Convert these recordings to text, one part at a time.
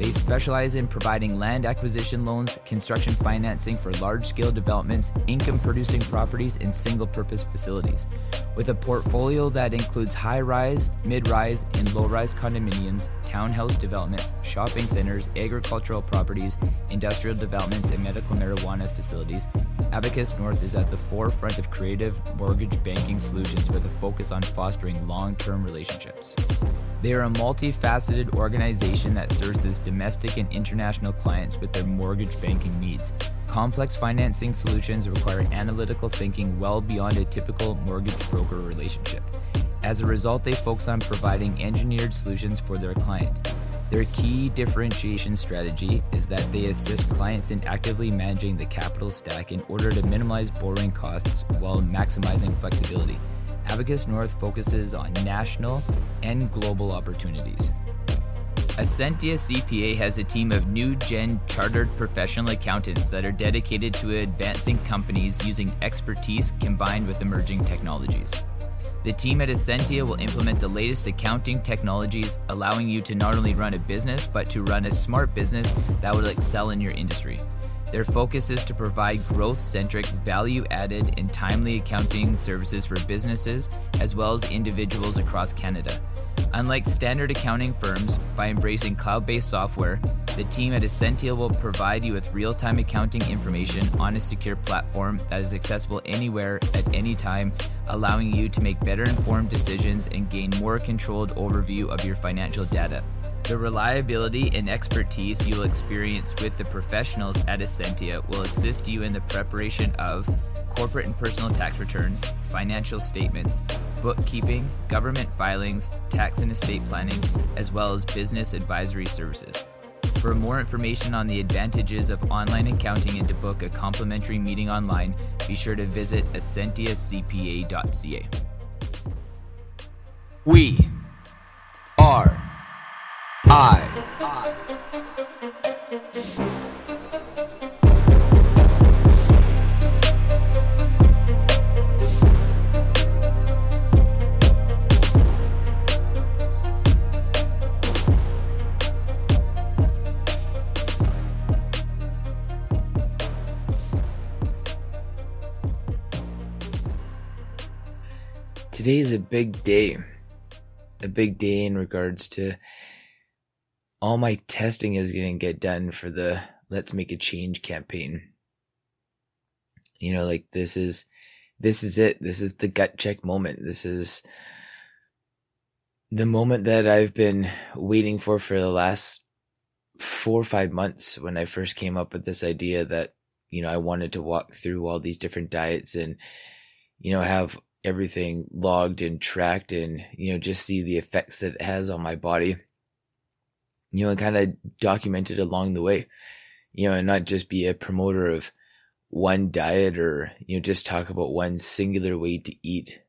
They specialize in providing land acquisition loans, construction financing for large scale developments, income producing properties, and single purpose facilities. With a portfolio that includes high rise, mid rise, and low rise condominiums, townhouse developments, shopping centers, agricultural properties, industrial developments, and medical marijuana facilities, Abacus North is at the forefront of creative mortgage banking solutions with a focus on fostering long term relationships. They are a multifaceted organization that services domestic and international clients with their mortgage banking needs. Complex financing solutions require analytical thinking well beyond a typical mortgage broker relationship. As a result, they focus on providing engineered solutions for their client. Their key differentiation strategy is that they assist clients in actively managing the capital stack in order to minimize borrowing costs while maximizing flexibility. Abacus North focuses on national and global opportunities. Ascentia CPA has a team of new gen chartered professional accountants that are dedicated to advancing companies using expertise combined with emerging technologies. The team at Ascentia will implement the latest accounting technologies, allowing you to not only run a business, but to run a smart business that will excel in your industry. Their focus is to provide growth centric, value added, and timely accounting services for businesses as well as individuals across Canada. Unlike standard accounting firms, by embracing cloud based software, the team at Ascentia will provide you with real time accounting information on a secure platform that is accessible anywhere at any time, allowing you to make better informed decisions and gain more controlled overview of your financial data. The reliability and expertise you will experience with the professionals at Ascentia will assist you in the preparation of corporate and personal tax returns, financial statements, bookkeeping, government filings, tax and estate planning, as well as business advisory services. For more information on the advantages of online accounting and to book a complimentary meeting online, be sure to visit ascentiacpa.ca. We are I. Today is a big day. A big day in regards to all my testing is going to get done for the let's make a change campaign. You know like this is this is it. This is the gut check moment. This is the moment that i've been waiting for for the last four or five months when i first came up with this idea that you know i wanted to walk through all these different diets and you know have everything logged and tracked and you know just see the effects that it has on my body. You know, and kind of document it along the way, you know, and not just be a promoter of one diet or, you know, just talk about one singular way to eat,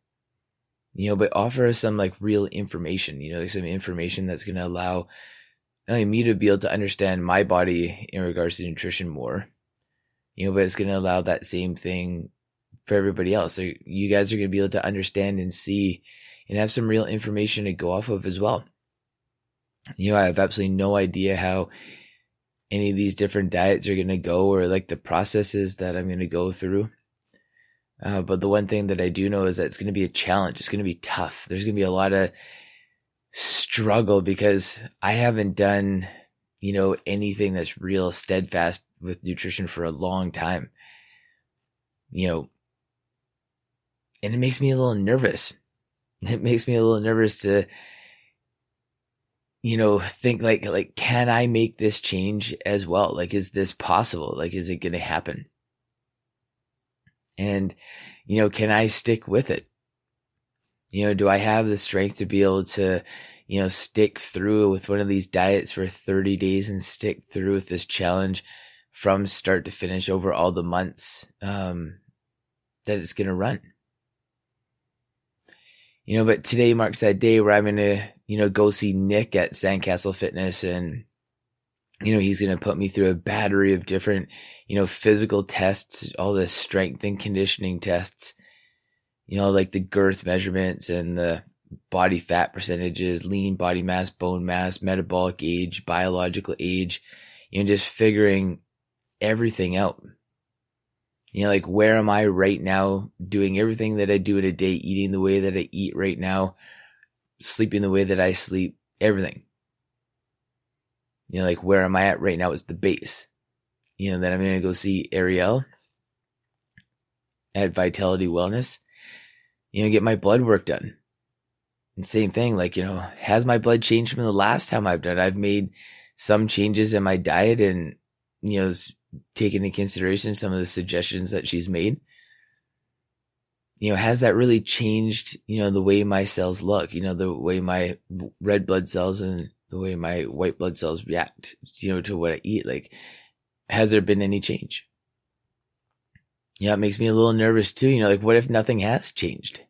you know, but offer us some like real information, you know, like some information that's going to allow not only me to be able to understand my body in regards to nutrition more, you know, but it's going to allow that same thing for everybody else. So you guys are going to be able to understand and see and have some real information to go off of as well you know, I have absolutely no idea how any of these different diets are going to go or like the processes that I'm going to go through. Uh, but the one thing that I do know is that it's going to be a challenge. It's going to be tough. There's going to be a lot of struggle because I haven't done, you know, anything that's real steadfast with nutrition for a long time. You know, and it makes me a little nervous. It makes me a little nervous to, you know, think like, like, can I make this change as well? Like, is this possible? Like, is it going to happen? And, you know, can I stick with it? You know, do I have the strength to be able to, you know, stick through with one of these diets for 30 days and stick through with this challenge from start to finish over all the months, um, that it's going to run? You know, but today marks that day where I'm going to, you know, go see Nick at Sandcastle Fitness and you know, he's going to put me through a battery of different, you know, physical tests, all the strength and conditioning tests, you know, like the girth measurements and the body fat percentages, lean body mass, bone mass, metabolic age, biological age, you know, just figuring everything out. You know, like where am I right now doing everything that I do in a day, eating the way that I eat right now, sleeping the way that I sleep, everything you know, like where am I at right now is the base. You know, then I'm going to go see Ariel at Vitality Wellness, you know, get my blood work done. And same thing, like, you know, has my blood changed from the last time I've done? I've made some changes in my diet and, you know, taken into consideration some of the suggestions that she's made. You know, has that really changed, you know, the way my cells look, you know, the way my red blood cells and the way my white blood cells react, you know, to what I eat. Like, has there been any change? Yeah, it makes me a little nervous too. You know, like what if nothing has changed?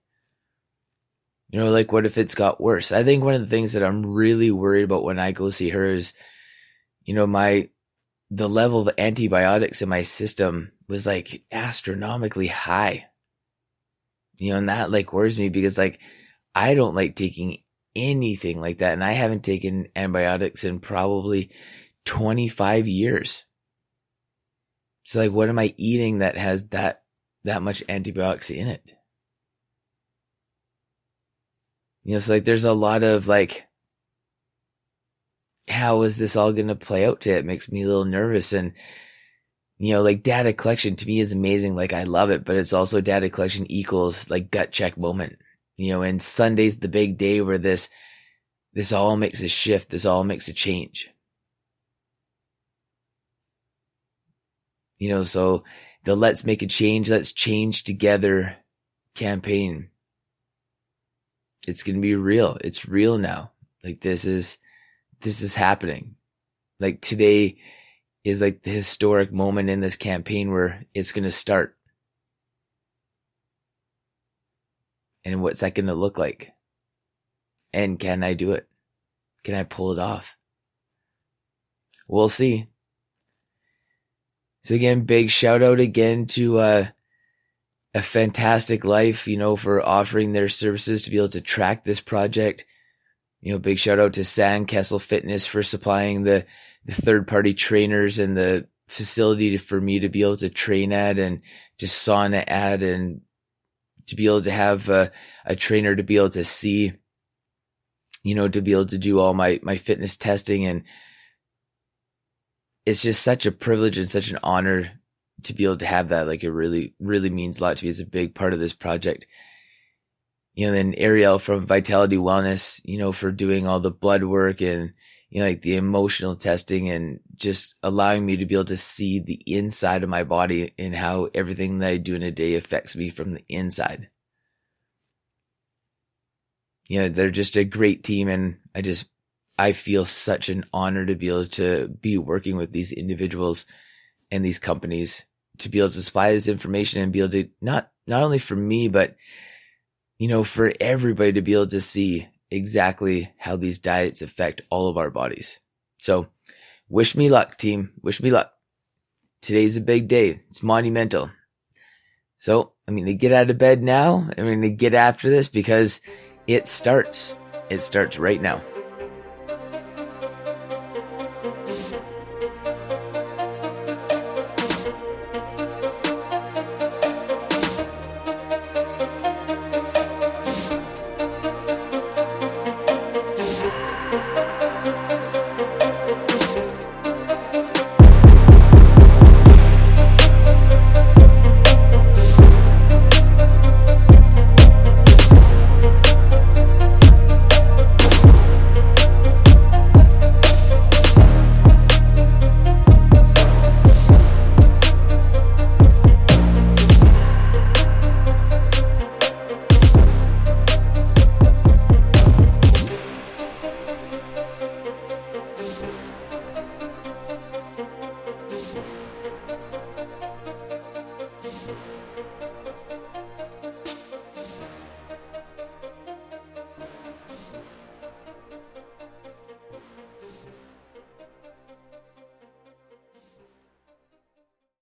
You know, like what if it's got worse? I think one of the things that I'm really worried about when I go see her is, you know, my, the level of antibiotics in my system was like astronomically high. You know, and that like worries me because like I don't like taking anything like that. And I haven't taken antibiotics in probably 25 years. So like, what am I eating that has that, that much antibiotics in it? You know, so like there's a lot of like, how is this all going to play out to it? it makes me a little nervous and, you know, like data collection to me is amazing. Like I love it, but it's also data collection equals like gut check moment you know, and Sunday's the big day where this, this all makes a shift. This all makes a change. You know, so the let's make a change, let's change together campaign. It's going to be real. It's real now. Like this is, this is happening. Like today is like the historic moment in this campaign where it's going to start. And what's that going to look like? And can I do it? Can I pull it off? We'll see. So again, big shout out again to, uh, a fantastic life, you know, for offering their services to be able to track this project. You know, big shout out to Sandcastle Fitness for supplying the, the third party trainers and the facility to, for me to be able to train at and just sauna at and to be able to have a, a trainer to be able to see, you know, to be able to do all my, my fitness testing. And it's just such a privilege and such an honor to be able to have that. Like it really, really means a lot to me. It's a big part of this project. You know, then Ariel from Vitality Wellness, you know, for doing all the blood work and, you know, like the emotional testing and just allowing me to be able to see the inside of my body and how everything that I do in a day affects me from the inside. You know, they're just a great team and I just, I feel such an honor to be able to be working with these individuals and these companies to be able to supply this information and be able to not, not only for me, but, you know, for everybody to be able to see exactly how these diets affect all of our bodies. So wish me luck, team. Wish me luck. Today's a big day. It's monumental. So I'm going to get out of bed now. I'm going to get after this because it starts. It starts right now.